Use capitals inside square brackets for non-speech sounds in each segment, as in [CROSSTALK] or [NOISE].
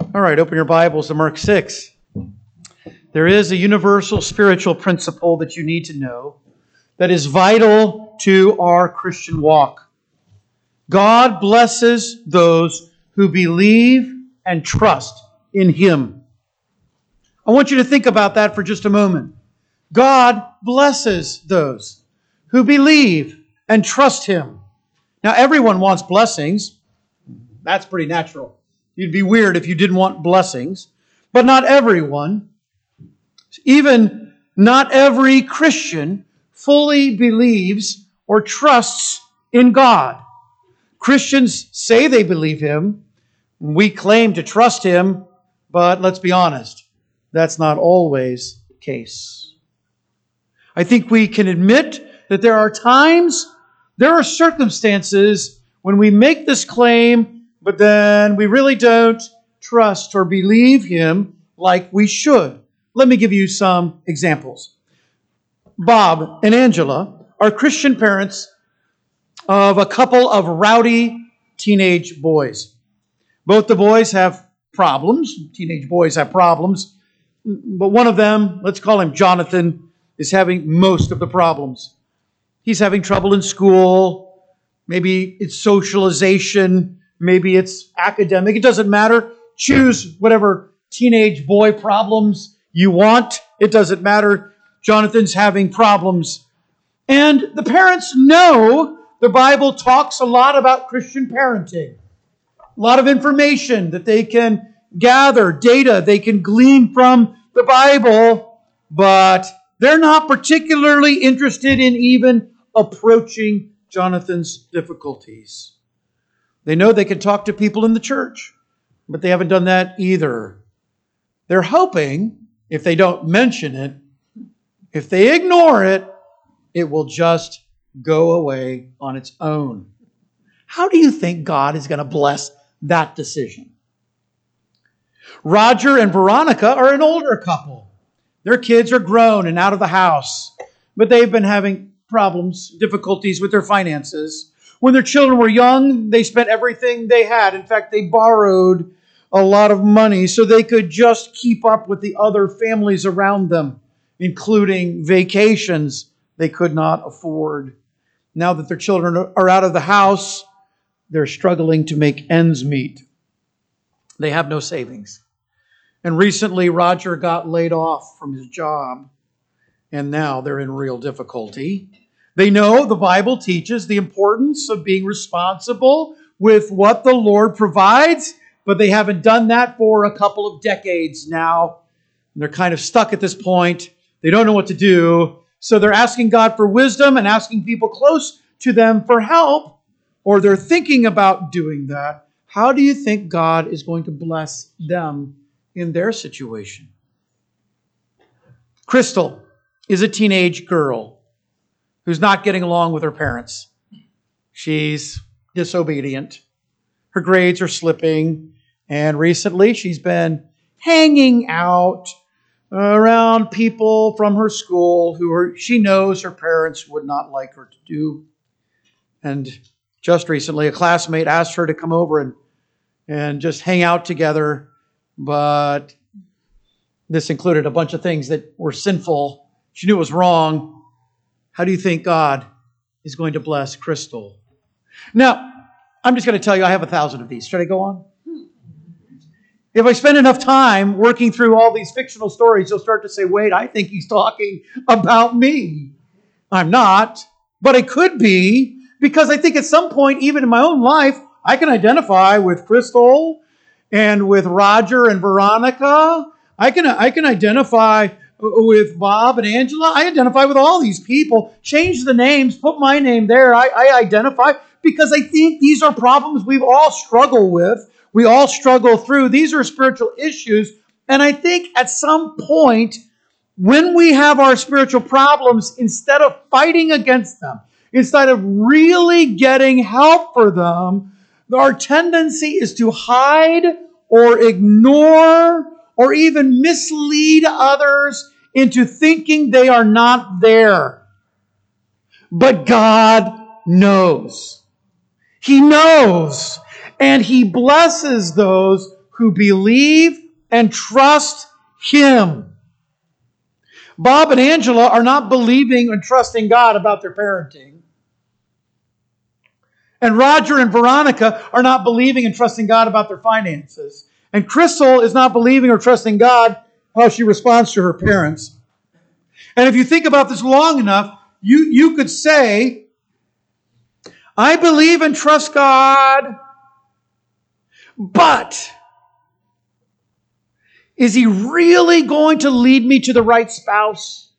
All right, open your Bibles to Mark 6. There is a universal spiritual principle that you need to know that is vital to our Christian walk. God blesses those who believe and trust in Him. I want you to think about that for just a moment. God blesses those who believe and trust Him. Now, everyone wants blessings. That's pretty natural. You'd be weird if you didn't want blessings. But not everyone, even not every Christian, fully believes or trusts in God. Christians say they believe Him. We claim to trust Him, but let's be honest, that's not always the case. I think we can admit that there are times, there are circumstances when we make this claim, but then we really don't trust or believe Him like we should. Let me give you some examples. Bob and Angela are Christian parents of a couple of rowdy teenage boys. Both the boys have problems. Teenage boys have problems. But one of them, let's call him Jonathan, is having most of the problems. He's having trouble in school. Maybe it's socialization. Maybe it's academic. It doesn't matter. Choose whatever teenage boy problems you want. It doesn't matter. Jonathan's having problems. And the parents know the Bible talks a lot about Christian parenting. A lot of information that they can gather, data they can glean from the Bible, but they're not particularly interested in even approaching Jonathan's difficulties. They know they can talk to people in the church, but they haven't done that either. They're hoping, if they don't mention it, if they ignore it, it will just go away on its own. How do you think God is going to bless that decision? Roger and Veronica are an older couple. Their kids are grown and out of the house, but they've been having problems, difficulties with their finances. When their children were young, they spent everything they had. In fact, they borrowed a lot of money so they could just keep up with the other families around them, including vacations they could not afford. Now that their children are out of the house, they're struggling to make ends meet. They have no savings. And recently, Roger got laid off from his job, and now they're in real difficulty. They know the Bible teaches the importance of being responsible with what the Lord provides, but they haven't done that for a couple of decades now. And they're kind of stuck at this point. They don't know what to do. So they're asking God for wisdom and asking people close to them for help, or they're thinking about doing that. How do you think God is going to bless them in their situation? Crystal is a teenage girl who's not getting along with her parents. She's disobedient. Her grades are slipping. And recently she's been hanging out around people from her school who are, she knows her parents would not like her to do. And just recently, a classmate asked her to come over and, and just hang out together, but this included a bunch of things that were sinful. She knew it was wrong. How do you think God is going to bless Crystal? Now, I'm just going to tell you, I have a thousand of these. Should I go on? Hmm. If I spend enough time working through all these fictional stories, you'll start to say, wait, I think he's talking about me. I'm not, but it could be because I think at some point, even in my own life, I can identify with Crystal and with Roger and Veronica. I can, I can identify with Bob and Angela. I identify with all these people. Change the names, put my name there. I, I identify because I think these are problems we've all struggled with we all struggle through. These are spiritual issues. And I think at some point, when we have our spiritual problems, instead of fighting against them, instead of really getting help for them, our tendency is to hide or ignore or even mislead others into thinking they are not there. But God knows. He knows and he blesses those who believe and trust Him. Bob and Angela are not believing and trusting God about their parenting. And Roger and Veronica are not believing and trusting God about their finances. And Crystal is not believing or trusting God how she responds to her parents. And if you think about this long enough, you, you could say, I believe and trust God, but is he really going to lead me to the right spouse?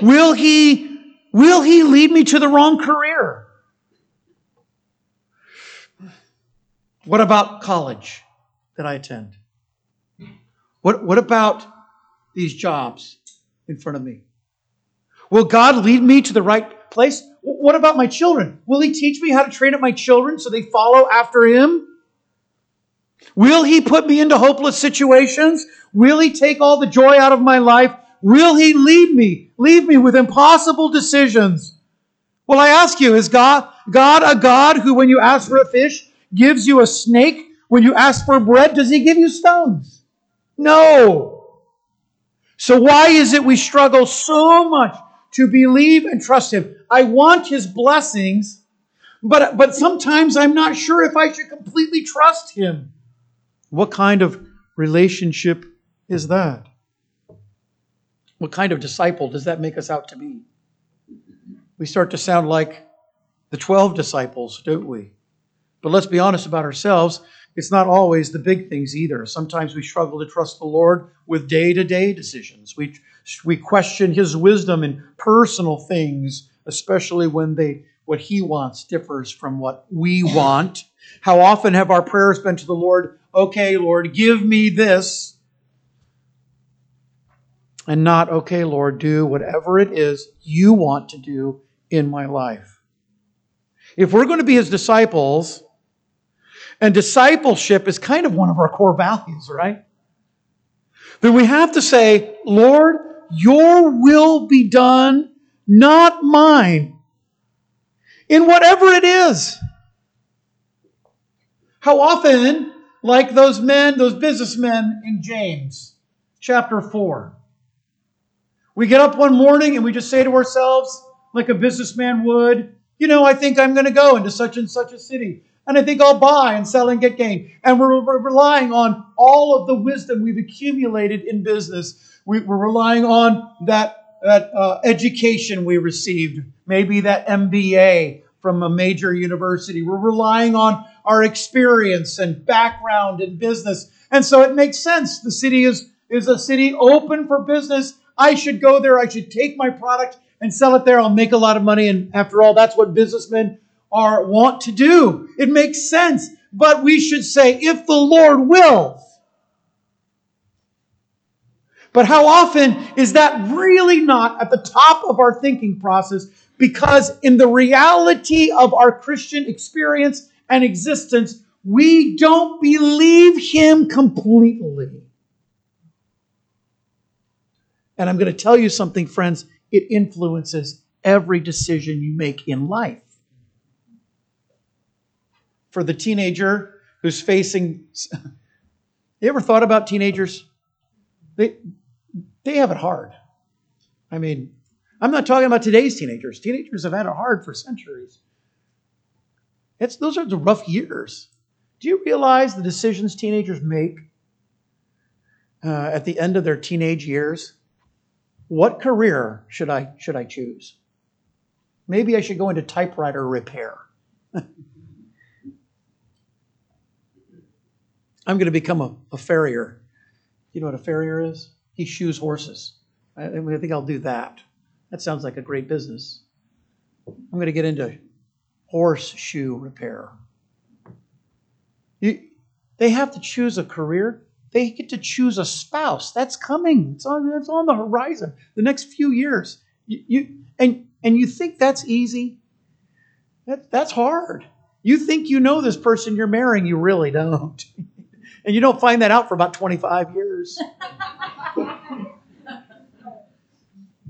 Will he, will he lead me to the wrong career? What about college that I attend? What, what about these jobs in front of me? Will God lead me to the right place? What about my children? Will He teach me how to train up my children so they follow after Him? Will He put me into hopeless situations? Will He take all the joy out of my life? Will He lead me, leave me with impossible decisions? Well, I ask you, is God, God a God who, when you ask for a fish, gives you a snake? When you ask for bread, does He give you stones? No. So why is it we struggle so much to believe and trust Him? I want His blessings, but, but sometimes I'm not sure if I should completely trust Him. What kind of relationship is that? What kind of disciple does that make us out to be? We start to sound like the 12 disciples, don't we? But let's be honest about ourselves. It's not always the big things either. Sometimes we struggle to trust the Lord with day to day decisions. We, we question His wisdom in personal things, especially when they, what He wants differs from what we want. How often have our prayers been to the Lord, okay, Lord, give me this? And not, okay, Lord, do whatever it is you want to do in my life. If we're going to be his disciples, and discipleship is kind of one of our core values, right? Then we have to say, Lord, your will be done, not mine, in whatever it is. How often, like those men, those businessmen in James chapter 4, we get up one morning and we just say to ourselves, like a businessman would, you know, I think I'm going to go into such and such a city. And I think I'll buy and sell and get gain. And we're, we're relying on all of the wisdom we've accumulated in business. We, are relying on that, that uh, education we received, maybe that MBA from a major university. We're relying on our experience and background in business. And so it makes sense. The city is, is a city open for business. I should go there. I should take my product and sell it there. I'll make a lot of money. And after all, that's what businessmen are want to do. It makes sense. But we should say, if the Lord wills. But how often is that really not at the top of our thinking process? Because in the reality of our Christian experience and existence, we don't believe Him completely. And I'm going to tell you something, friends, it influences every decision you make in life for the teenager who's facing. [LAUGHS] You ever thought about teenagers? They, they have it hard. I mean, I'm not talking about today's teenagers. Teenagers have had it hard for centuries. It's, those are the rough years. Do you realize the decisions teenagers make uh, at the end of their teenage years? What career should I should I choose? Maybe I should go into typewriter repair. [LAUGHS] I'm going to become a, a farrier. You know what a farrier is? He shoes horses. I, I think I'll do that. That sounds like a great business. I'm going to get into horseshoe repair. You, they have to choose a career. They get to choose a spouse. That's coming. It's on, it's on the horizon. The next few years. You, you and and you think that's easy? That, that's hard. You think you know this person you're marrying, you really don't. [LAUGHS] And you don't find that out for about 25 years. [LAUGHS]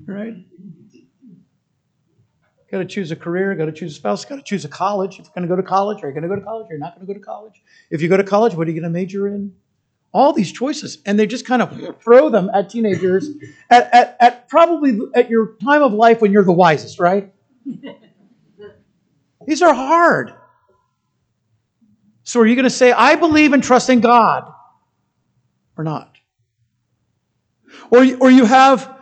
right? Got to choose a career, got to choose a spouse, got to choose a college. If you're going to go to college, are you going to go to college? Are you not going to go to college? If you go to college, what are you going to major in? All these choices. And they just kind of throw them at teenagers [LAUGHS] at, at, at probably at your time of life when you're the wisest, right? [LAUGHS] These are hard. So are you going to say, I believe and trust in God or not? Or, or you have,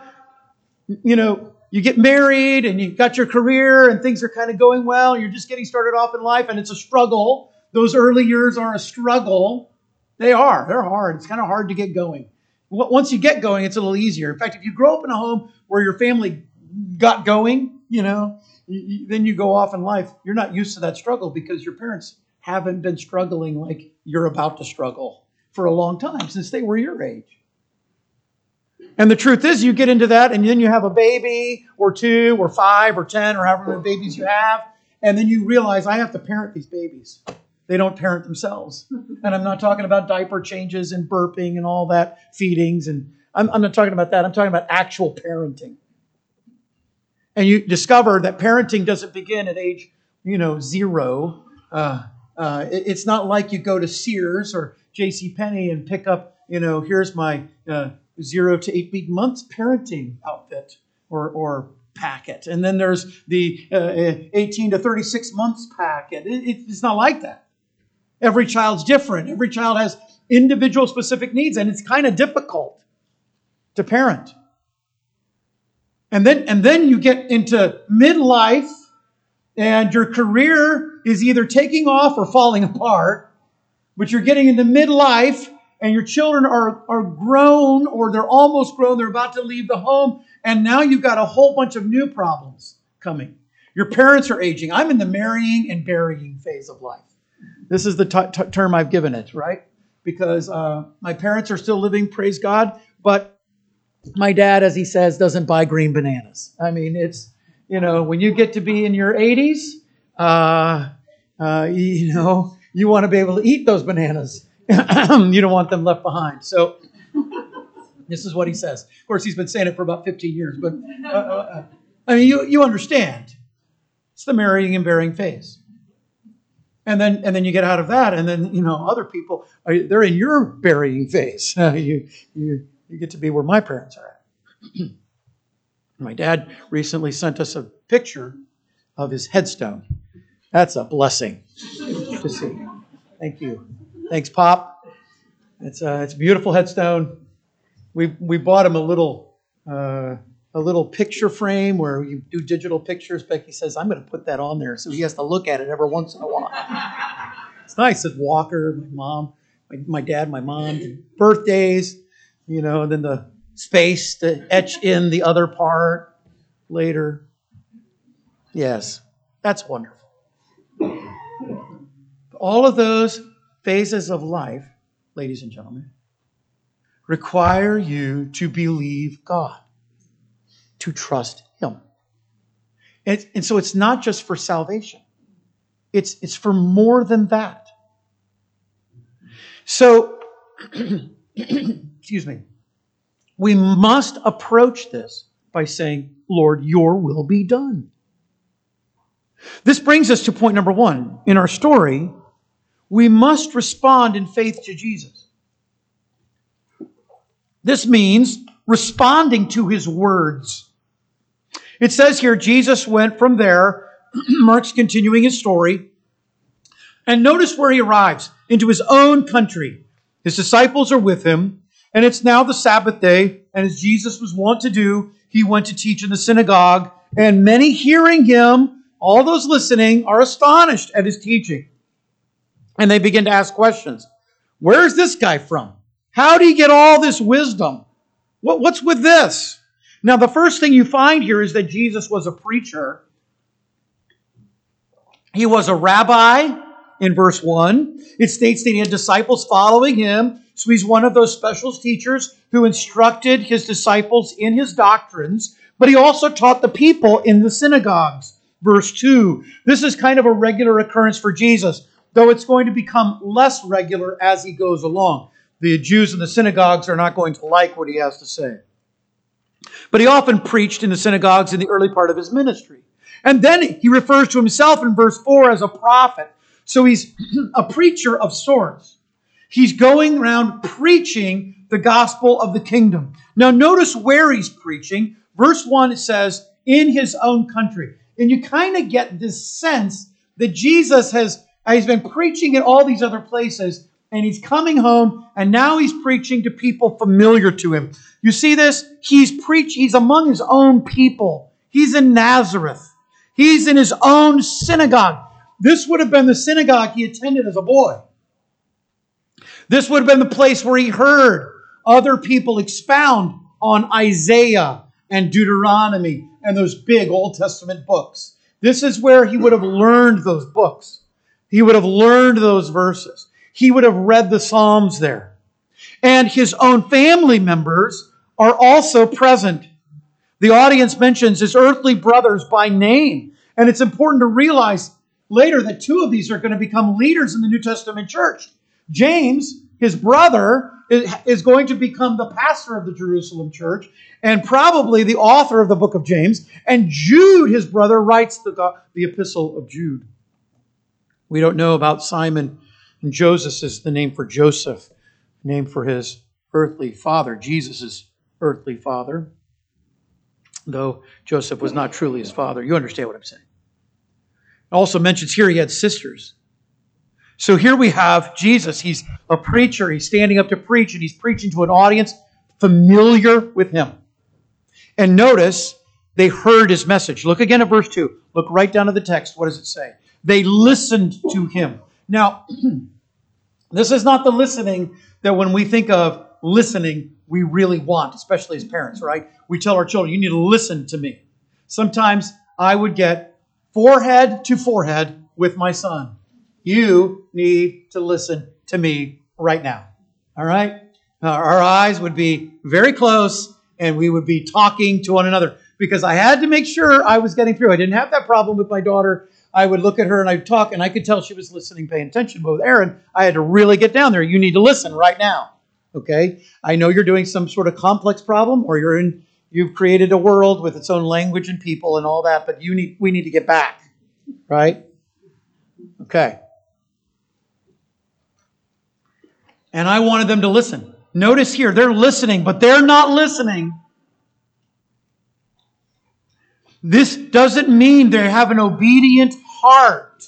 you know, you get married and you've got your career and things are kind of going well. You're just getting started off in life and it's a struggle. Those early years are a struggle. They are. They're hard. It's kind of hard to get going. Once you get going, it's a little easier. In fact, if you grow up in a home where your family got going, you know, then you go off in life. You're not used to that struggle because your parents haven't been struggling like you're about to struggle for a long time since they were your age. And the truth is, you get into that, and then you have a baby, or two, or five, or ten, or however many babies you have, and then you realize I have to parent these babies. They don't parent themselves. [LAUGHS] And I'm not talking about diaper changes and burping and all that, feedings, and I'm, I'm not talking about that. I'm talking about actual parenting. And you discover that parenting doesn't begin at age, you know, zero. Uh, uh, it, it's not like you go to Sears or J.C. Penney and pick up, you know, here's my uh, zero to eight week months parenting outfit or, or packet. And then there's the uh, uh 18 to 36 months packet. It, it's not like that. Every child's different. Every child has individual specific needs, and it's kind of difficult to parent. And then, and then you get into midlife, and your career is either taking off or falling [LAUGHS] apart, but you're getting into midlife, and your children are, are grown or they're almost grown, they're about to leave the home, and now you've got a whole bunch of new problems coming. Your parents are aging. I'm in the marrying and burying phase of life. This is the t- t- term I've given it, right? Because uh, my parents are still living, praise God, but my dad, as he says, doesn't buy green bananas. I mean, it's, you know, when you get to be in your 80s, uh, uh, [LAUGHS] you know, you want to be able to eat those bananas. [CLEARS THROAT] you don't want them left behind. So this is what he says. Of course, he's been saying it for about 15 years, but uh, uh, uh, I mean, you, you understand. It's the marrying and bearing phase. And then, and then you get out of that, and then you know other people are they're in your burying phase. [LAUGHS] you, you, you get to be where my parents are at. [CLEARS THROAT] my dad recently sent us a picture of his headstone. That's a blessing to see. Thank you. Thanks, Pop. It's a, it's a beautiful headstone. We, we bought him a little uh, a little picture frame where you do digital pictures. Becky says, I'm going to put that on there so he has to look at it every once in a while. it's nice It's Walker, my mom, my, my dad, my mom, birthdays, you know, and then the space to etch in the other part later. Yes, that's wonderful. All of those phases of life, ladies and gentlemen, require you to believe God, to trust Him. And, and so it's not just for salvation, it's, it's for more than that. So, [CLEARS THROAT] excuse me, we must approach this by saying, Lord, your will be done. This brings us to point number one. In our story, we must respond in faith to Jesus. This means responding to his words. It says here Jesus went from there, [CLEARS THROAT] Mark's continuing his story, and notice where he arrives into his own country. His disciples are with him, and it's now the Sabbath day, and as Jesus was wont to do, he went to teach in the synagogue, and many hearing him, all those listening, are astonished at his teaching and they begin to ask questions. Where's this guy from? How do he get all this wisdom? What, what's with this? Now, the first thing you find here is that Jesus was a preacher. He was a rabbi in verse 1. It states that he had disciples following him. So he's one of those special teachers who instructed his disciples in his doctrines, but he also taught the people in the synagogues. Verse 2. This is kind of a regular occurrence for Jesus though it's going to become less regular as he goes along. The Jews in the synagogues are not going to like what he has to say. But he often preached in the synagogues in the early part of his ministry. And then he refers to himself in verse 4 as a prophet. So he's [CLEARS THROAT] a preacher of sorts. He's going around preaching the gospel of the kingdom. Now, notice where he's preaching. Verse 1 it says, in his own country. And you kind of get this sense that Jesus has he's been preaching in all these other places, and he's coming home, and now he's preaching to people familiar to him. You see this? He's preach, he's among his own people. He's in Nazareth. He's in his own synagogue. This would have been the synagogue he attended as a boy. This would have been the place where he heard other people expound on Isaiah and Deuteronomy and those big Old Testament books. This is where he would have learned those books. He would have learned those verses. He would have read the Psalms there. And his own family members are also present. The audience mentions his earthly brothers by name. And it's important to realize later that two of these are going to become leaders in the New Testament church. James, his brother, is going to become the pastor of the Jerusalem church and probably the author of the book of James. And Jude, his brother, writes the, the epistle of Jude. We don't know about Simon and Joseph is the name for Joseph, name for his earthly father, Jesus' earthly father, though Joseph was not truly his father. You understand what I'm saying. It also mentions here he had sisters. So here we have Jesus. He's a preacher. He's standing up to preach, and he's preaching to an audience familiar with him. And notice they heard his message. Look again at verse 2. Look right down to the text. What does it say? They listened to him. Now, [CLEARS THROAT] this is not the listening that when we think of listening, we really want, especially as parents, right? We tell our children, you need to listen to me. Sometimes I would get forehead to forehead with my son. You need to listen to me right now. All right? Our eyes would be very close and we would be talking to one another because I had to make sure I was getting through. I didn't have that problem with my daughter. I would look at her and I'd talk and I could tell she was listening, paying attention. But with Aaron, I had to really get down there. You need to listen right now. Okay? I know you're doing some sort of complex problem or you're in you've created a world with its own language and people and all that, but you need we need to get back. Right? Okay. And I wanted them to listen. Notice here, they're listening, but they're not listening. This doesn't mean they have an obedient heart.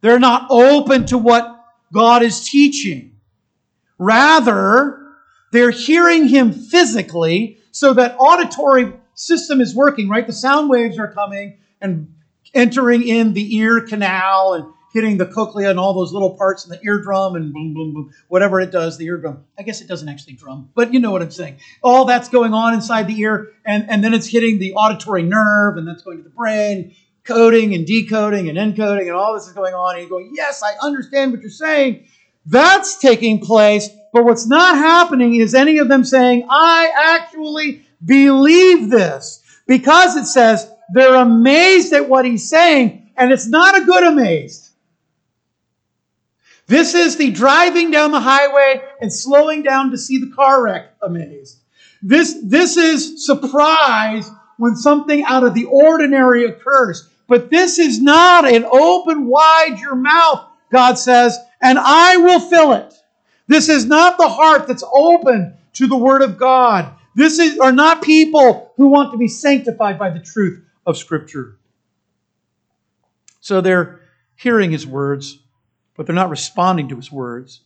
They're not open to what God is teaching. Rather, they're hearing Him physically so that auditory system is working, right? The sound waves are coming and entering in the ear canal and hitting the cochlea and all those little parts in the eardrum and boom, boom, boom, whatever it does, the eardrum. I guess it doesn't actually drum, but you know what I'm saying. All that's going on inside the ear, and, and then it's hitting the auditory nerve, and that's going to the brain, coding and decoding and encoding, and all this is going on. And you're going, Yes, I understand what you're saying. That's taking place, but what's not happening is any of them saying, I actually believe this. Because it says they're amazed at what he's saying, and it's not a good amazed. This is the driving down the highway and slowing down to see the car wreck amazed. This, this is surprise when something out of the ordinary occurs. But this is not an open wide your mouth, God says, and I will fill it. This is not the heart that's open to the Word of God. This is, are not people who want to be sanctified by the truth of Scripture. So they're hearing His words but they're not responding to his words.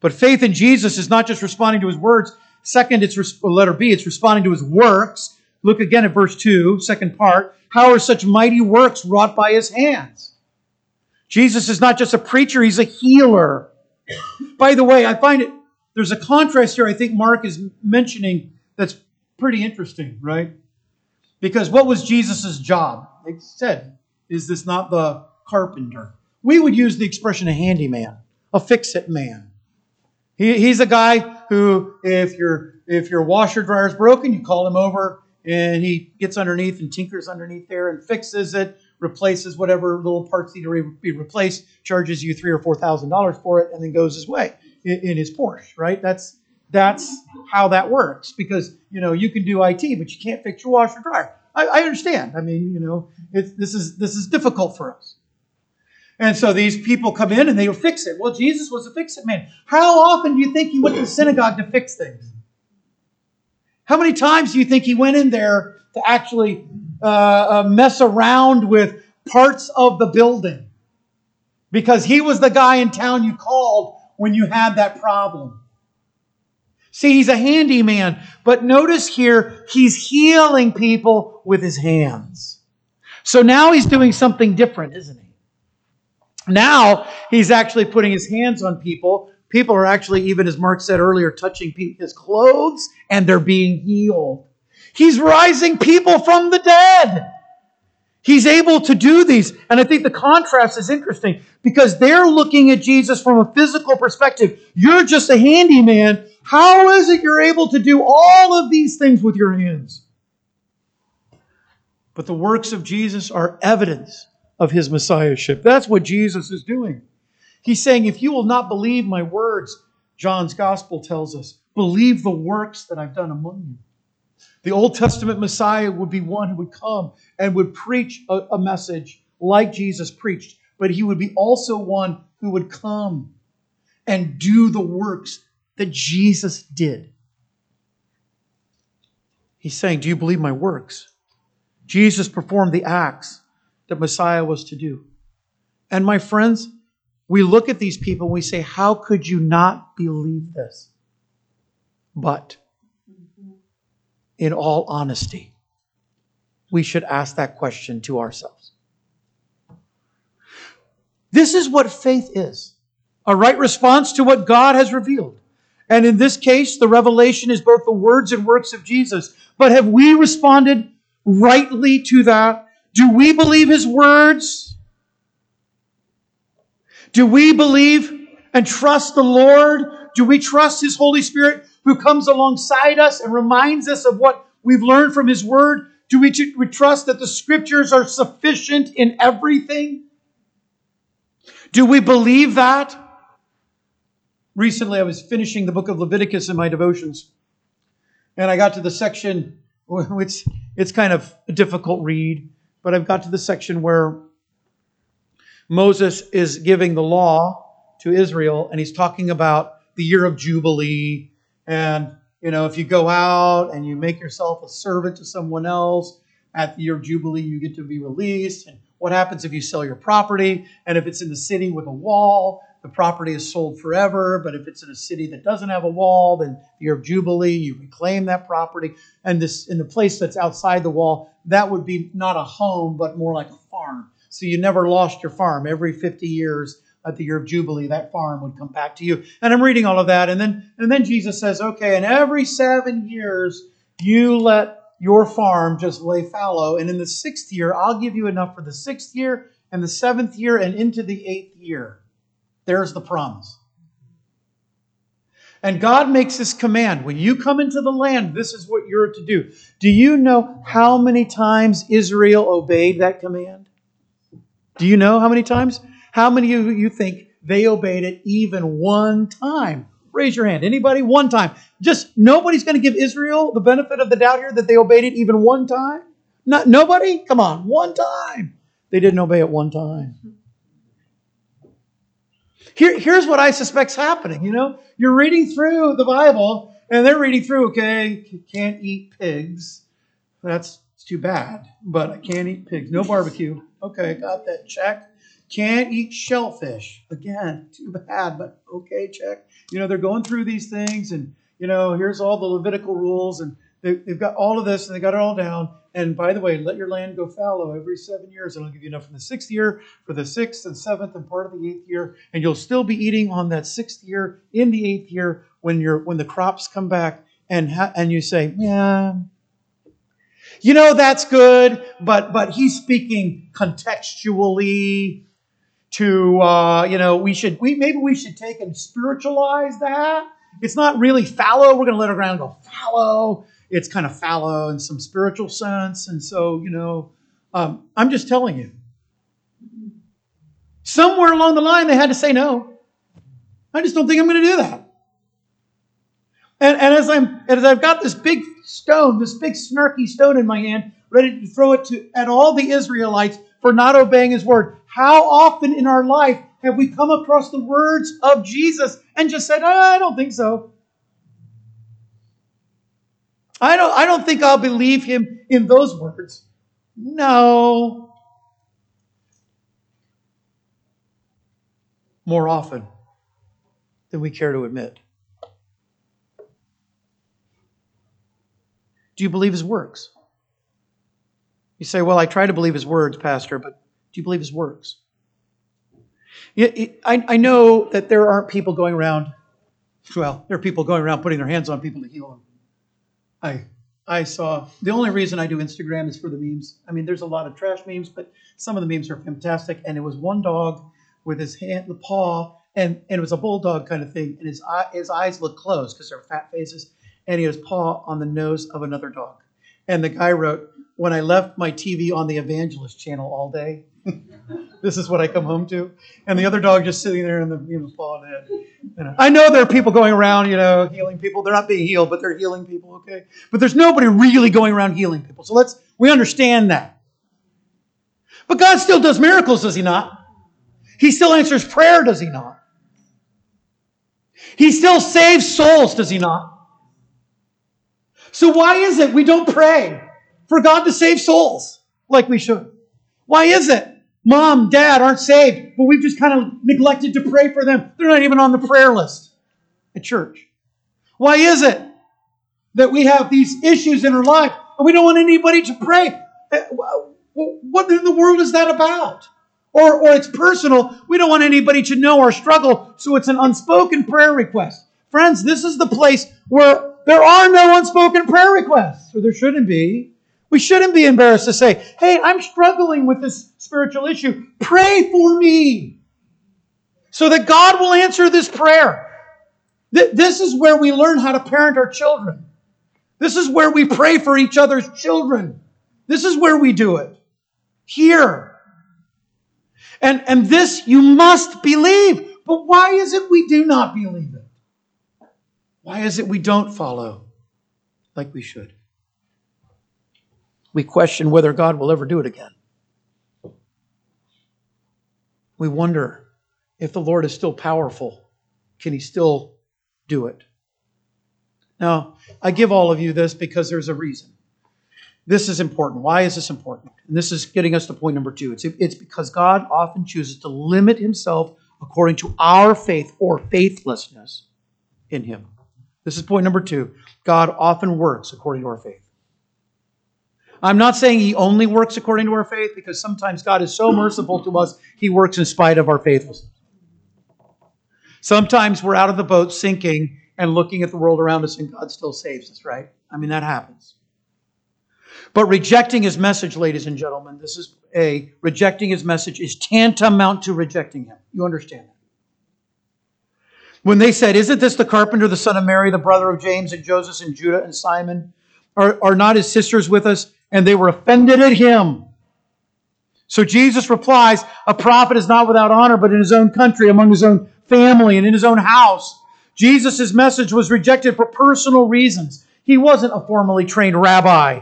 But faith in Jesus is not just responding to his words. Second, it's letter B, it's responding to his works. Look again at verse 2, second part. How are such mighty works wrought by his hands? Jesus is not just a preacher, he's a healer. By the way, I find it, there's a contrast here I think Mark is mentioning that's pretty interesting, right? Because what was Jesus' job? It said, Is this not the carpenter? We would use the expression a handyman, a fix-it man. He, he's a guy who, if your if your washer dryer is broken, you call him over and he gets underneath and tinkers underneath there and fixes it, replaces whatever little parts need to be replaced, charges you three or four thousand dollars for it, and then goes his way in, in his Porsche. Right? That's that's how that works because you know you can do IT, but you can't fix your washer dryer. I, I understand. I mean, you know, this is this is difficult for us. And so these people come in and they fix it. Well, Jesus was a fix it man. How often do you think he went to the synagogue to fix things? How many times do you think he went in there to actually uh, uh, mess around with parts of the building? Because he was the guy in town you called when you had that problem. See, he's a handyman, but notice here, he's healing people with his hands. So now he's doing something different, isn't he? Now he's actually putting his hands on people. People are actually, even as Mark said earlier, touching his clothes and they're being healed. He's rising people from the dead. He's able to do these. And I think the contrast is interesting because they're looking at Jesus from a physical perspective. You're just a handyman. How is it you're able to do all of these things with your hands? But the works of Jesus are evidence of his messiahship. That's what Jesus is doing. He's saying, if you will not believe my words, John's gospel tells us, believe the works that I've done among you. The Old Testament Messiah would be one who would come and would preach a, a message like Jesus preached, but he would be also one who would come and do the works that Jesus did. He's saying, Do you believe my works? Jesus performed the acts that Messiah was to do. And my friends, we look at these people and we say, How could you not believe this? But in all honesty, we should ask that question to ourselves. This is what faith is a right response to what God has revealed. And in this case, the revelation is both the words and works of Jesus. But have we responded rightly to that? Do we believe his words? Do we believe and trust the Lord? Do we trust his Holy Spirit who comes alongside us and reminds us of what we've learned from his word? Do we, we trust that the scriptures are sufficient in everything? Do we believe that? Recently, I was finishing the book of Leviticus in my devotions, and I got to the section [LAUGHS] which it's kind of a difficult read but I've got to the section where Moses is giving the law to Israel, and he's talking about the year of Jubilee. And, you know, if you go out and you make yourself a servant to someone else at the year of Jubilee, you get to be released. And what happens if you sell your property? And if it's in the city with a wall, the property is sold forever. But if it's in a city that doesn't have a wall, then the year of Jubilee, you reclaim that property. And this in the place that's outside the wall, that would be not a home, but more like a farm. So you never lost your farm. Every 50 years at the year of Jubilee, that farm would come back to you. And I'm reading all of that. And then, and then Jesus says, okay, and every seven years, you let your farm just lay fallow. And in the sixth year, I'll give you enough for the sixth year and the seventh year and into the eighth year. There's the promise. And God makes this command when you come into the land, this is what you're to do. Do you know how many times Israel obeyed that command? Do you know how many times? How many of you think they obeyed it even one time? Raise your hand. Anybody? One time. Just nobody's going to give Israel the benefit of the doubt here that they obeyed it even one time? Not nobody? Come on, one time. They didn't obey it one time. Here, here's what I suspect's happening. You know, you're reading through the Bible, and they're reading through. Okay, can't eat pigs. That's it's too bad. But I can't eat pigs. No barbecue. Okay, got that. Check. Can't eat shellfish. Again, [LAUGHS] too bad. But okay, check. You know, they're going through these things, and you know, here's all the Levitical rules, and they, have got all of this, and they got it all down. And by the way, let your land go fallow every seven years, and I'll give you enough in the sixth year, for the sixth and seventh, and part of the eighth year. And you'll still be eating on that sixth year, in the eighth year, when you're when the crops come back, and ha- and you say, yeah, you know that's good, but but he's speaking contextually to uh, you know we should we maybe we should take and spiritualize that. It's not really fallow. We're going to let our ground go fallow it's kind of fallow in some spiritual sense. And so, you know, um, I'm just telling you. Somewhere along the line, they had to say no. I just don't think I'm going to do that. And, and as I'm as I've got this big stone, this big snarky stone in my hand, ready to throw it to, at all the Israelites for not obeying his word. How often in our life have we come across the words of Jesus and just said, oh, I don't think so? I don't, I don't think I'll believe him in those words. No. More often than we care to admit. Do you believe his works? You say, Well, I try to believe his words, Pastor, but do you believe his works? I know that there aren't people going around, well, there are people going around putting their hands on people to heal them. I, I saw, the only reason I do Instagram is for the memes. I mean, there's a lot of trash memes, but some of the memes are fantastic. And it was one dog with his hand, the paw, and, and it was a bulldog kind of thing. And his, eye, his eyes look closed because they're fat faces and he has paw on the nose of another dog. And the guy wrote, When I left my TV on the evangelist channel all day, [LAUGHS] this is what I come home to. And the other dog just sitting there in the you know, on head. I know there are people going around, you know, healing people. They're not being healed, but they're healing people, okay? But there's nobody really going around healing people. So let's, we understand that. But God still does miracles, does He not? He still answers prayer, does He not? He still saves souls, does He not? So why is it we don't pray for God to save souls like we should? Why is it? Mom, dad aren't saved, but we've just kind of neglected to pray for them. They're not even on the prayer list at church. Why is it that we have these issues in our life and we don't want anybody to pray? Eh, what in the world is that about? Or, or it's personal. We don't want anybody to know our struggle, so it's an unspoken prayer request. Friends, this is the place where there are no unspoken prayer requests, or there shouldn't be. We shouldn't be embarrassed to say, hey, I'm struggling with this spiritual issue. Pray for me so that God will answer this prayer. This is where we learn how to parent our children. This is where we pray for each other's children. This is where we do it. Here. And, and this you must believe. But why is it we do not believe it? Why is it we don't follow like we should? We question whether God will ever do it again. We wonder if the Lord is still powerful. Can he still do it? Now, I give all of you this because there's a reason. This is important. Why is this important? And this is getting us to point number two. It's, it's because God often chooses to limit himself according to our faith or faithlessness in him. This is point number two. God often works according to our faith. I'm not saying he only works according to our faith because sometimes God is so merciful to us, he works in spite of our faithlessness. Sometimes we're out of the boat sinking and looking at the world around us and God still saves us, right? I mean, that happens. But rejecting his message, ladies and gentlemen, this is a rejecting his message is tantamount to rejecting him. You understand that? When they said, Isn't this the carpenter, the son of Mary, the brother of James and Joseph and Judah and Simon? Are, are not his sisters with us? And they were offended at him. So Jesus replies, A prophet is not without honor, but in his own country, among his own family, and in his own house. Jesus' message was rejected for personal reasons. He wasn't a formally trained rabbi.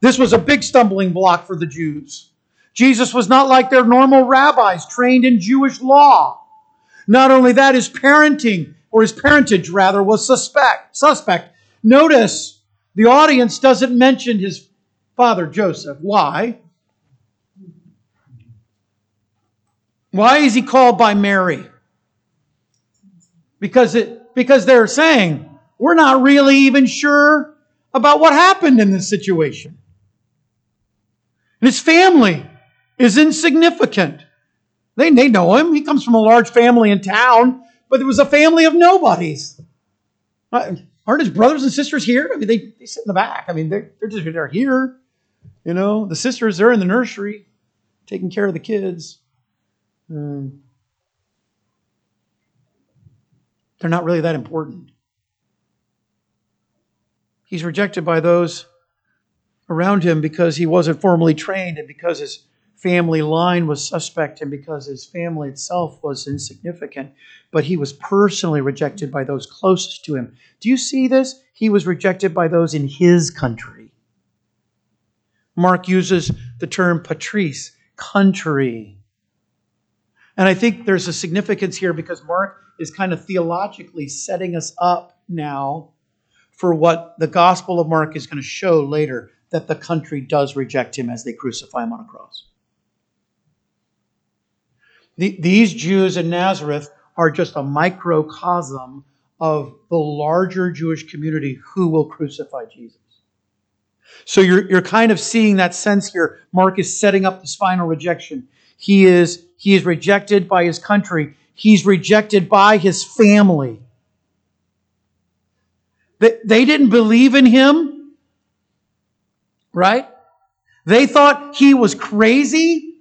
This was a big stumbling block for the Jews. Jesus was not like their normal rabbis trained in Jewish law. Not only that, his parenting, or his parentage rather, was suspect. Suspect. Notice the audience doesn't mention his father Joseph. Why? Why is he called by Mary? Because it because they're saying we're not really even sure about what happened in this situation. And his family is insignificant. They, they know him. He comes from a large family in town, but it was a family of nobodies. Uh, aren't his brothers and sisters here? I mean, they, they sit in the back. I mean, they're, they're just they're here. You know, the sisters, they're in the nursery taking care of the kids. Um, they're not really that important. He's rejected by those around him because he wasn't formally trained and because his family line was suspect and because his family itself was insignificant, but he was personally rejected by those closest to him. Do you see this? He was rejected by those in his country. Mark uses the term patris, country. And I think there's a significance here because Mark is kind of theologically setting us up now for what the Gospel of Mark is going to show later that the country does reject him as they crucify him on a cross. The, these Jews in Nazareth are just a microcosm of the larger Jewish community who will crucify Jesus. So you're, you're kind of seeing that sense here. Mark is setting up this final rejection. He is, he is rejected by his country. He's rejected by his family. They, they didn't believe in him, right? They thought he was crazy.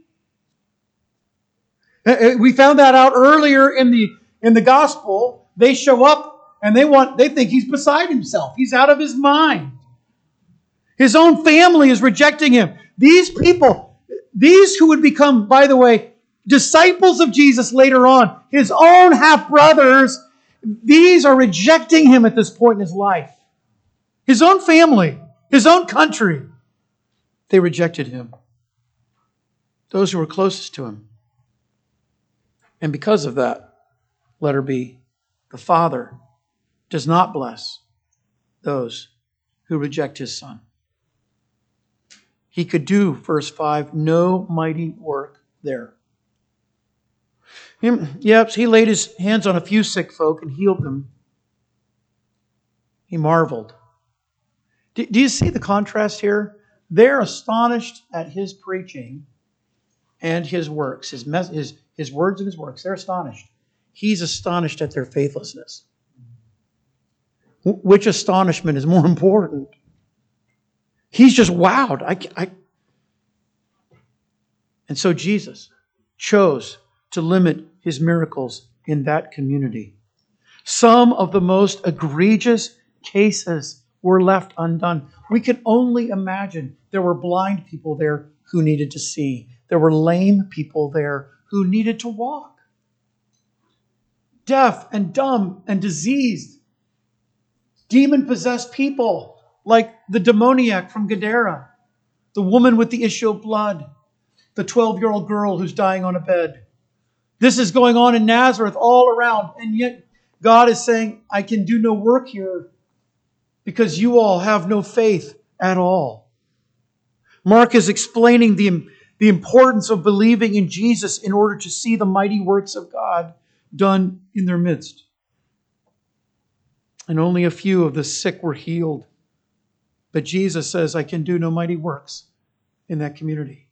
Uh, uh, we found that out earlier in the in the gospel. They show up and they want they think he's beside himself. He's out of his mind. His own family is rejecting him. These people, these who would become, by the way, disciples of Jesus later on, his own half brothers, these are rejecting him at this point in his life. His own family, his own country, they rejected him. Those who were closest to him. And because of that, letter B, the Father does not bless those who reject his Son. He could do, verse 5, no mighty work there. Yep, he laid his hands on a few sick folk and healed them. He marveled. Do, you see the contrast here? They're astonished at his preaching and his works, his, his, his words and his works. They're astonished. He's astonished at their faithlessness. Which astonishment is more important? He's just wowed. I, I... And so Jesus chose to limit his miracles in that community. Some of the most egregious cases were left undone. We can only imagine there were blind people there who needed to see, there were lame people there who needed to walk, deaf and dumb and diseased, demon possessed people like the demoniac from Gadara, the woman with the issue of blood, the 12 year old girl who's dying on a bed. This is going on in Nazareth all around, and yet God is saying, I can do no work here because you all have no faith at all. Mark is explaining the, the importance of believing in Jesus in order to see the mighty works of God done in their midst. And only a few of the sick were healed. But Jesus says, I can do no mighty works in that community.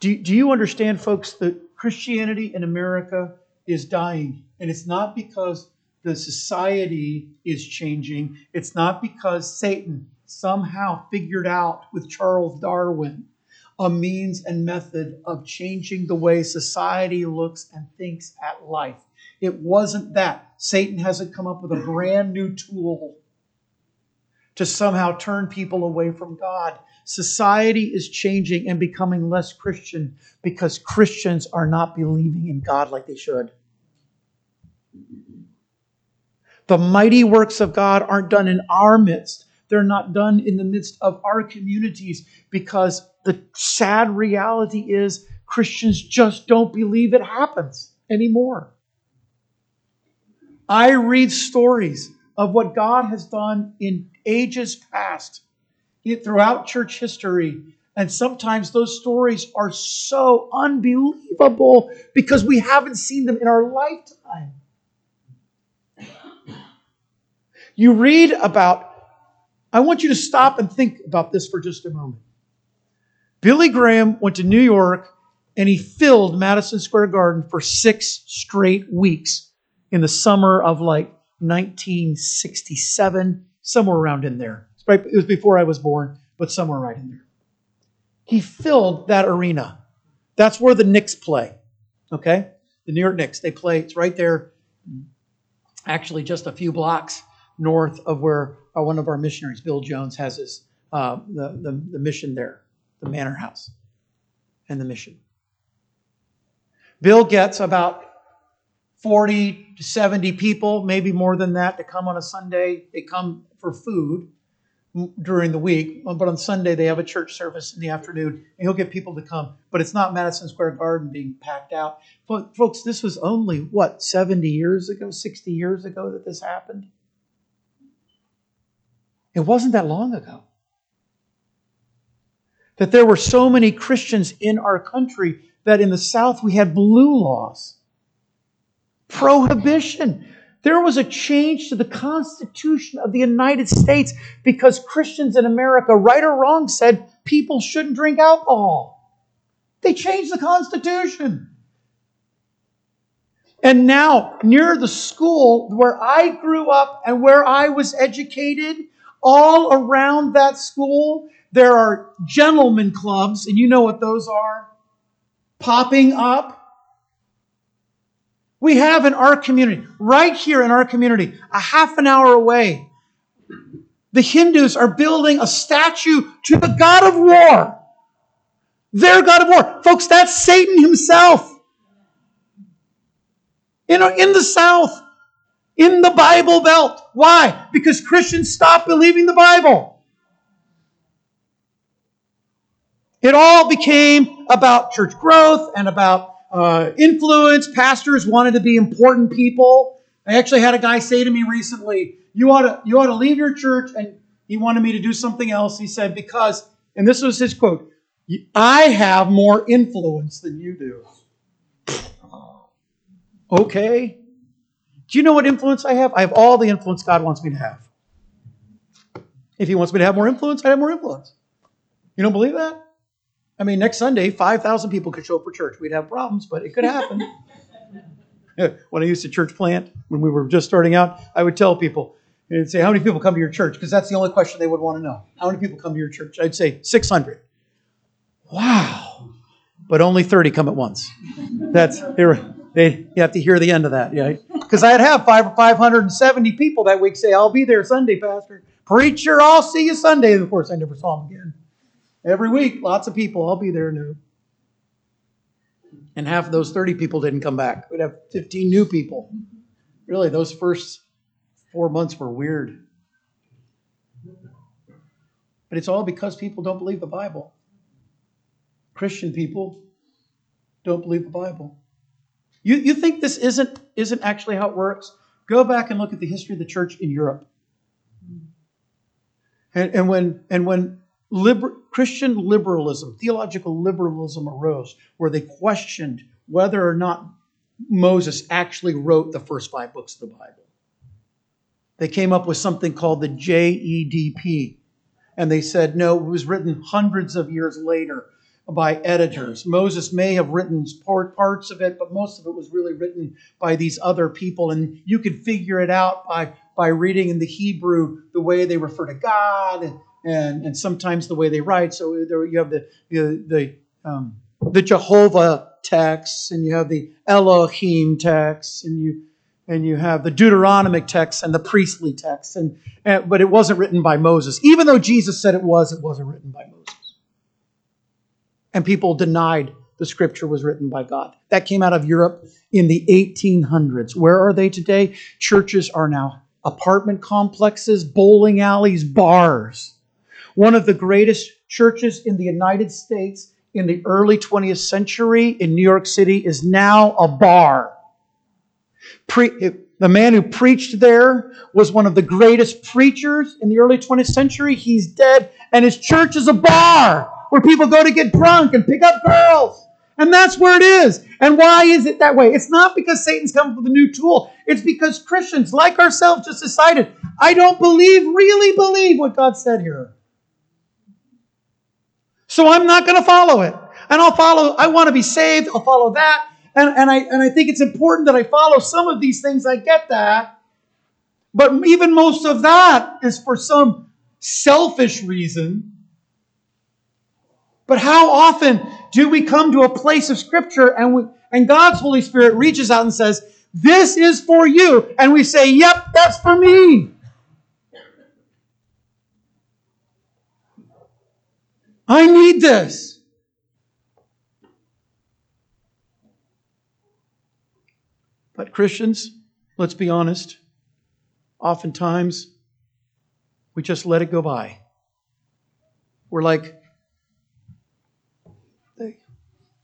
Do, do you understand, folks, that Christianity in America is dying? And it's not because the society is changing, it's not because Satan somehow figured out with Charles Darwin a means and method of changing the way society looks and thinks at life. It wasn't that. Satan hasn't come up with a brand new tool to somehow turn people away from God. Society is changing and becoming less Christian because Christians are not believing in God like they should. The mighty works of God aren't done in our midst. They're not done in the midst of our communities because the sad reality is Christians just don't believe it happens anymore. I read stories of what God has done in ages past throughout church history. And sometimes those stories are so unbelievable because we haven't seen them in our lifetime. You read about, I want you to stop and think about this for just a moment. Billy Graham went to New York and he filled Madison Square Garden for six straight weeks in the summer of like 1967, somewhere around in there. It was before I was born, but somewhere right in there. He filled that arena. That's where the Knicks play. Okay? The New York Knicks. They play, it's right there, actually just a few blocks north of where uh, one of our missionaries, Bill Jones, has his uh, the, the, the mission there, the manor house and the mission. Bill gets about 40 to 70 people, maybe more than that, to come on a Sunday. They come for food, during the week, uh, but on Sunday they have a church service in the afternoon, and he'll get people to come. But it's not Madison Square Garden being packed out. Folks, this was only, what, 70 years ago, 60 years ago that this happened? It wasn't that long ago. That there were so many Christians in our country that in the South we had blue laws, prohibition. There was a change to the Constitution of the United States because Christians in America, right or wrong, said people shouldn't drink alcohol. They changed the Constitution. And now, near the school where I grew up and where I was educated, all around that school, there are gentlemen clubs, and you know what those are, popping up. We have in our community, right here in our community, a half an hour away, the Hindus are building a statue to the God of war. Their God of war. Folks, that's Satan himself. In, in the South, in the Bible Belt. Why? Because Christians stopped believing the Bible. It all became about church growth and about uh, influence. Pastors wanted to be important people. I actually had a guy say to me recently, "You ought to you ought to leave your church," and he wanted me to do something else. He said, "Because," and this was his quote, "I have more influence than you do." [SIGHS] okay. Do you know what influence I have? I have all the influence God wants me to have. If He wants me to have more influence, I have more influence. You don't believe that? I mean, next Sunday, 5,000 people could show up for church. We'd have problems, but it could happen. [LAUGHS] [LAUGHS] when I used to church plant, when we were just starting out, I would tell people, and say, How many people come to your church? Because that's the only question they would want to know. How many people come to your church? I'd say 600. Wow. But only 30 come at once. That's, they were, they, you have to hear the end of that, yeah. Because I'd have five, 570 people that week say, I'll be there Sunday, Pastor. Preacher, I'll see you Sunday. And of course, I never saw them again. Every week, lots of people. I'll be there new. And half of those 30 people didn't come back. We'd have 15 new people. Really, those first four months were weird. But it's all because people don't believe the Bible. Christian people don't believe the Bible. You, you think this isn't, isn't actually how it works? Go back and look at the history of the church in Europe. And, and when, and when liber- Christian liberalism, theological liberalism arose, where they questioned whether or not Moses actually wrote the first five books of the Bible. They came up with something called the JEDP. And they said, no, it was written hundreds of years later by editors. Moses may have written parts of it, but most of it was really written by these other people. And you could figure it out by, by reading in the Hebrew the way they refer to God and, and, and sometimes the way they write. So there you have the the the, um, the Jehovah text, and you have the Elohim text, and you and you have the Deuteronomic text and the priestly text, And, and but it wasn't written by Moses, even though Jesus said it was. It wasn't written by Moses, and people denied the scripture was written by God. That came out of Europe in the 1800s. Where are they today? Churches are now apartment complexes, bowling alleys, bars. One of the greatest churches in the United States in the early 20th century in New York City is now a bar. Pre- the man who preached there was one of the greatest preachers in the early 20th century. He's dead, and his church is a bar where people go to get drunk and pick up girls. And that's where it is. And why is it that way? It's not because Satan's come up with a new tool. It's because Christians, like ourselves, just decided, I don't believe, really believe what God said here. So I'm not going to follow it. And I'll follow, I want to be saved, I'll follow that. And, and, I, and I think it's important that I follow some of these things. I get that. But even most of that is for some selfish reason. But how often do we come to a place of Scripture and, we, and God's Holy Spirit reaches out and says, This is for you. And we say, Yep, that's for me. I need this. But Christians, let's be honest, oftentimes we just let it go by. We're like the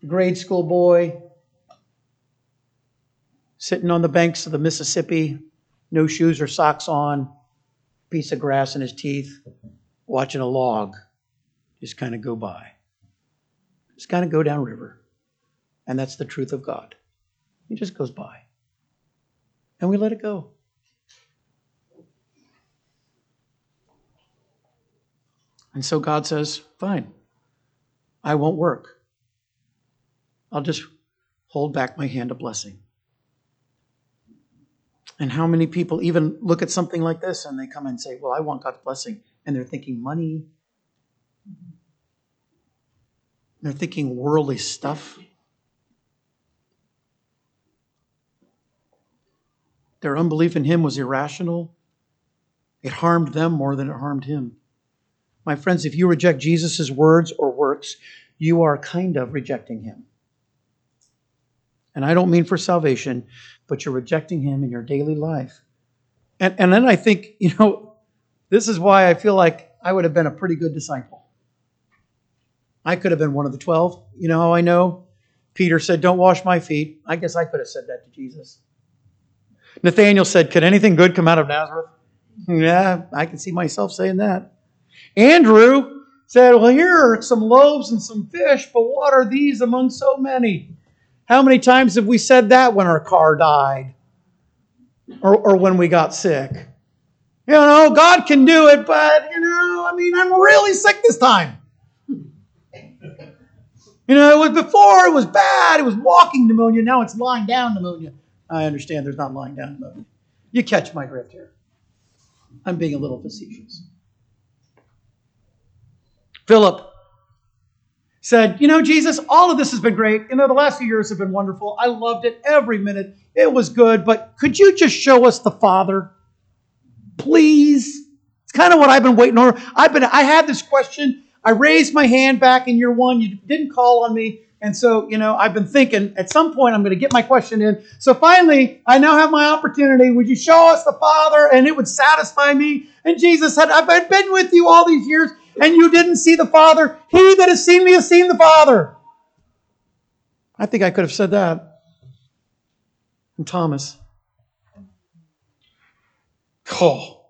grade school boy sitting on the banks of the Mississippi, no shoes or socks on, piece of grass in his teeth, watching a log just kind of go by. Just kind of go downriver. And that's the truth of God. He just goes by. And we let it go. And so God says, fine, I won't work. I'll just hold back my hand of blessing. And how many people even look at something like this and they come and say, Well, I want God's blessing. And they're thinking money, they're thinking worldly stuff. Their unbelief in Him was irrational. It harmed them more than it harmed Him. My friends, if you reject Jesus' words or works, you are kind of rejecting Him. And I don't mean for salvation, but you're rejecting Him in your daily life. And, and then I think, you know, this is why I feel like I would have been a pretty good disciple. I could have been one of the 12. You know how I know? Peter said, Don't wash my feet. I guess I could have said that to Jesus. Nathaniel said, Could anything good come out of Nazareth? Yeah, I can see myself saying that. Andrew said, Well, here are some loaves and some fish, but what are these among so many? How many times have we said that when our car died or, or when we got sick? You know, God can do it, but, you know, I mean, I'm really sick this time. You know, it was before it was bad. It was walking pneumonia. Now it's lying down pneumonia. I understand there's not lying down pneumonia. You catch my drift here. I'm being a little facetious. Philip said, You know, Jesus, all of this has been great. You know, the last few years have been wonderful. I loved it every minute. It was good, but could you just show us the Father? Please. It's kind of what I've been waiting on. I've been I had this question. I raised my hand back in year one. You didn't call on me. And so, you know, I've been thinking at some point I'm going to get my question in. So finally, I now have my opportunity. Would you show us the Father? And it would satisfy me. And Jesus said, I've been with you all these years and you didn't see the Father. He that has seen me has seen the Father. I think I could have said that. And Thomas. Oh,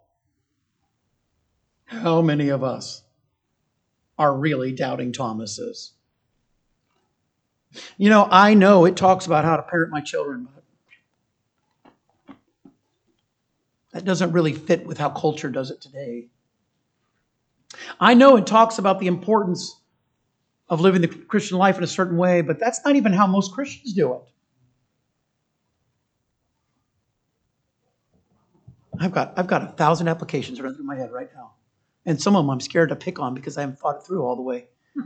how many of us are really doubting Thomases? You know, I know it talks about how to parent my children, but that doesn't really fit with how culture does it today. I know it talks about the importance of living the Christian life in a certain way, but that's not even how most Christians do it. I've got, I've got a thousand applications running through my head right now. And some of them I'm scared to pick on because I haven't thought it through all the way. [LAUGHS]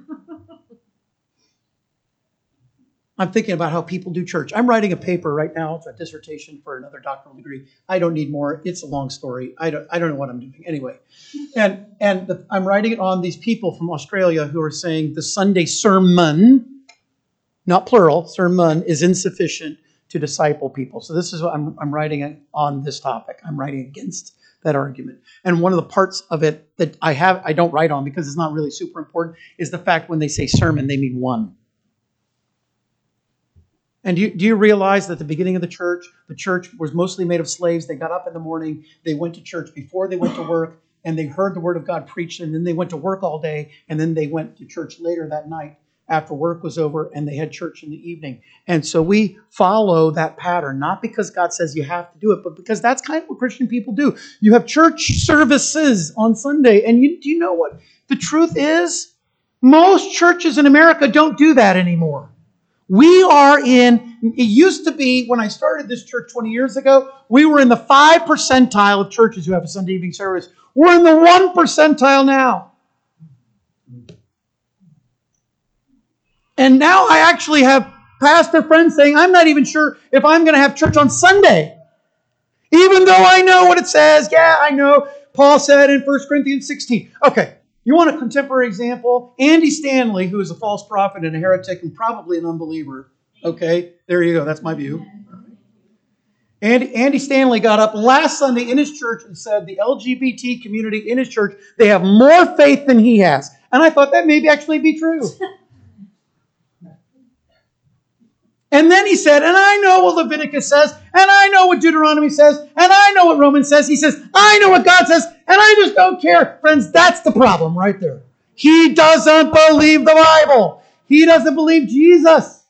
I'm thinking about how people do church. I'm writing a paper right now. It's a dissertation for another doctoral degree. I don't need more. It's a long story. I don't, I don't know what I'm doing. Anyway, and, and the, I'm writing it on these people from Australia who are saying the Sunday sermon, not plural, sermon, is insufficient to disciple people. So this is what I'm, I'm writing on this topic. I'm writing against that argument. And one of the parts of it that I have, I don't write on because it's not really super important, is the fact when they say sermon, they mean one. And do you, do you realize that at the beginning of the church, the church was mostly made of slaves? They got up in the morning, they went to church before they went to work, and they heard the word of God preached, and then they went to work all day, and then they went to church later that night after work was over, and they had church in the evening. And so we follow that pattern, not because God says you have to do it, but because that's kind of what Christian people do. You have church services on Sunday, and you, do you know what the truth is? Most churches in America don't do that anymore. We are in, it used to be when I started this church 20 years ago, we were in the 5 percentile of churches who have a Sunday evening service. We're in the 1 percentile now. And now I actually have pastor friends saying, I'm not even sure if I'm going to have church on Sunday. Even though I know what it says. Yeah, I know. Paul said in 1 Corinthians 16. Okay, you want a contemporary example? Andy Stanley, who is a false prophet and a heretic and probably an unbeliever. Okay, there you go. That's my view. Andy, Andy Stanley got up last Sunday in his church and said the LGBT community in his church, they have more faith than he has. And I thought that may actually be true. [LAUGHS] And then he said, and I know what Leviticus says, and I know what Deuteronomy says, and I know what Romans says. He says, I know what God says, and I just don't care. Friends, that's the problem right there. He doesn't believe the Bible. He doesn't believe Jesus.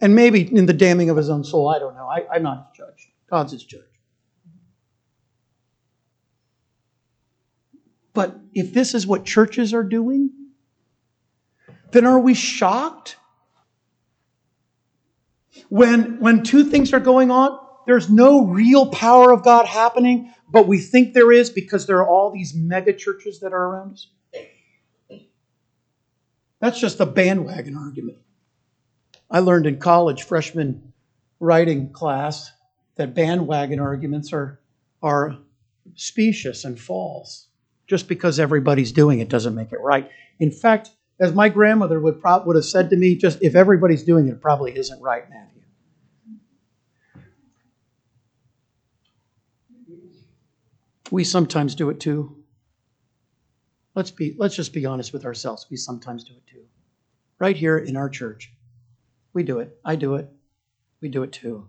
And maybe in the damning of his own soul, I don't know. I, am not his judge. God's his judge. But if this is what churches are doing, then are we shocked? When, when two things are going on, there's no real power of God happening, but we think there is because there are all these mega churches that are around us. That's just a bandwagon argument. I learned in college, freshman writing class, that bandwagon arguments are, are specious and false. Just because everybody's doing it doesn't make it right. In fact, as my grandmother would, pro- would have said to me, just if everybody's doing it, it probably isn't right, Matthew. We sometimes do it too. Let's be let's just be honest with ourselves. We sometimes do it too. Right here in our church. We do it. I do it. We do it too.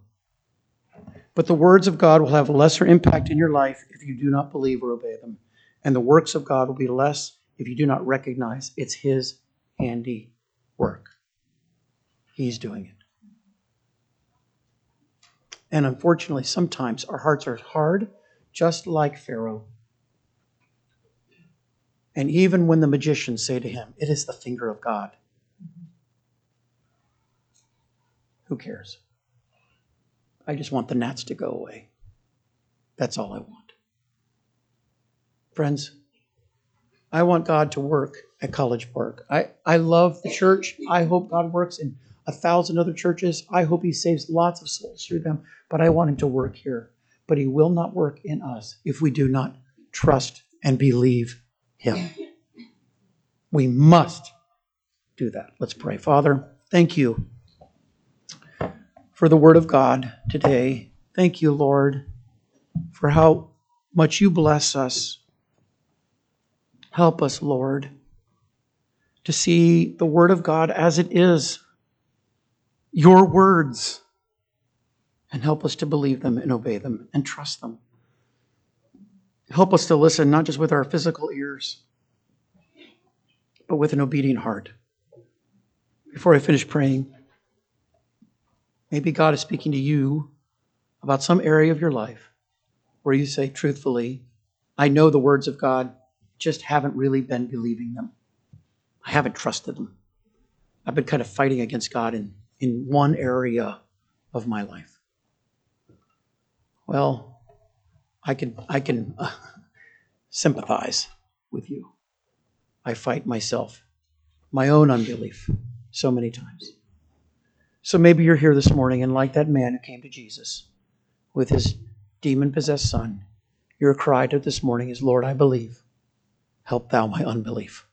But the words of God will have lesser impact in your life if you do not believe or obey them. And the works of God will be less if you do not recognize it's His handy work. He's doing it. And unfortunately, sometimes our hearts are hard just like Pharaoh. And even when the magicians say to him, It is the finger of God, who cares? I just want the gnats to go away. That's all I want. Friends, I want God to work at College Park. I, I love the church. I hope God works in a thousand other churches. I hope He saves lots of souls through them, but I want Him to work here but he will not work in us if we do not trust and believe him. We must do that. Let's pray. Father, thank you for the word of God today. Thank you, Lord, for how much you bless us. Help us, Lord, to see the word of God as it is your words and help us to believe them and obey them and trust them. Help us to listen not just with our physical ears, but with an obedient heart. Before I finish praying, maybe God is speaking to you about some area of your life where you say, truthfully, I know the words of God, just haven't really been believing them. I haven't trusted them. I've been kind of fighting against God in, in one area of my life. Well, I can I can uh, sympathize with you. I fight myself, my own unbelief, so many times. So maybe you're here this morning, and like that man who came to Jesus with his demon possessed son, your cry to this morning is, Lord, I believe. Help thou my unbelief.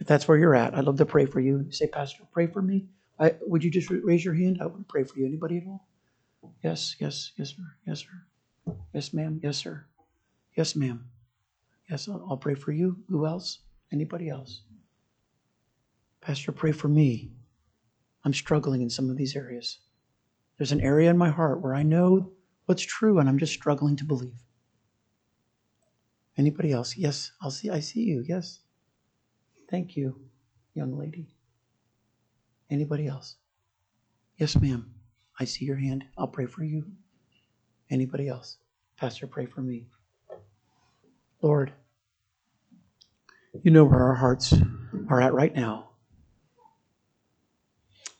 If that's where you're at, I'd love to pray for you. Say, Pastor, pray for me. I, would you just raise your hand? I want to pray for you. Anybody at all? Yes, yes, yes, sir. Yes, sir. Yes, ma'am. Yes, sir. Yes, ma'am. Yes, I'll, I'll pray for you. Who else? Anybody else? Pastor, pray for me. I'm struggling in some of these areas. There's an area in my heart where I know what's true and I'm just struggling to believe. Anybody else? Yes, I'll see I see you. Yes. Thank you, young lady. Anybody else? Yes, ma'am. I see your hand. I'll pray for you. Anybody else? Pastor, pray for me. Lord, you know where our hearts are at right now.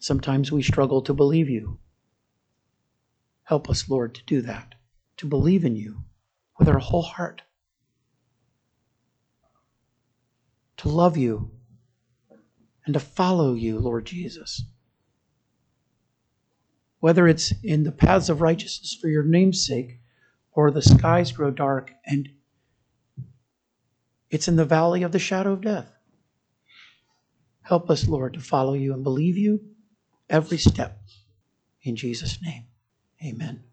Sometimes we struggle to believe you. Help us, Lord, to do that, to believe in you with our whole heart, to love you, and to follow you, Lord Jesus whether it's in the paths of righteousness for your name's sake, or the skies grow dark and it's in the valley of the shadow of death. Help us, Lord, to follow you and believe you every step. In Jesus' name, amen.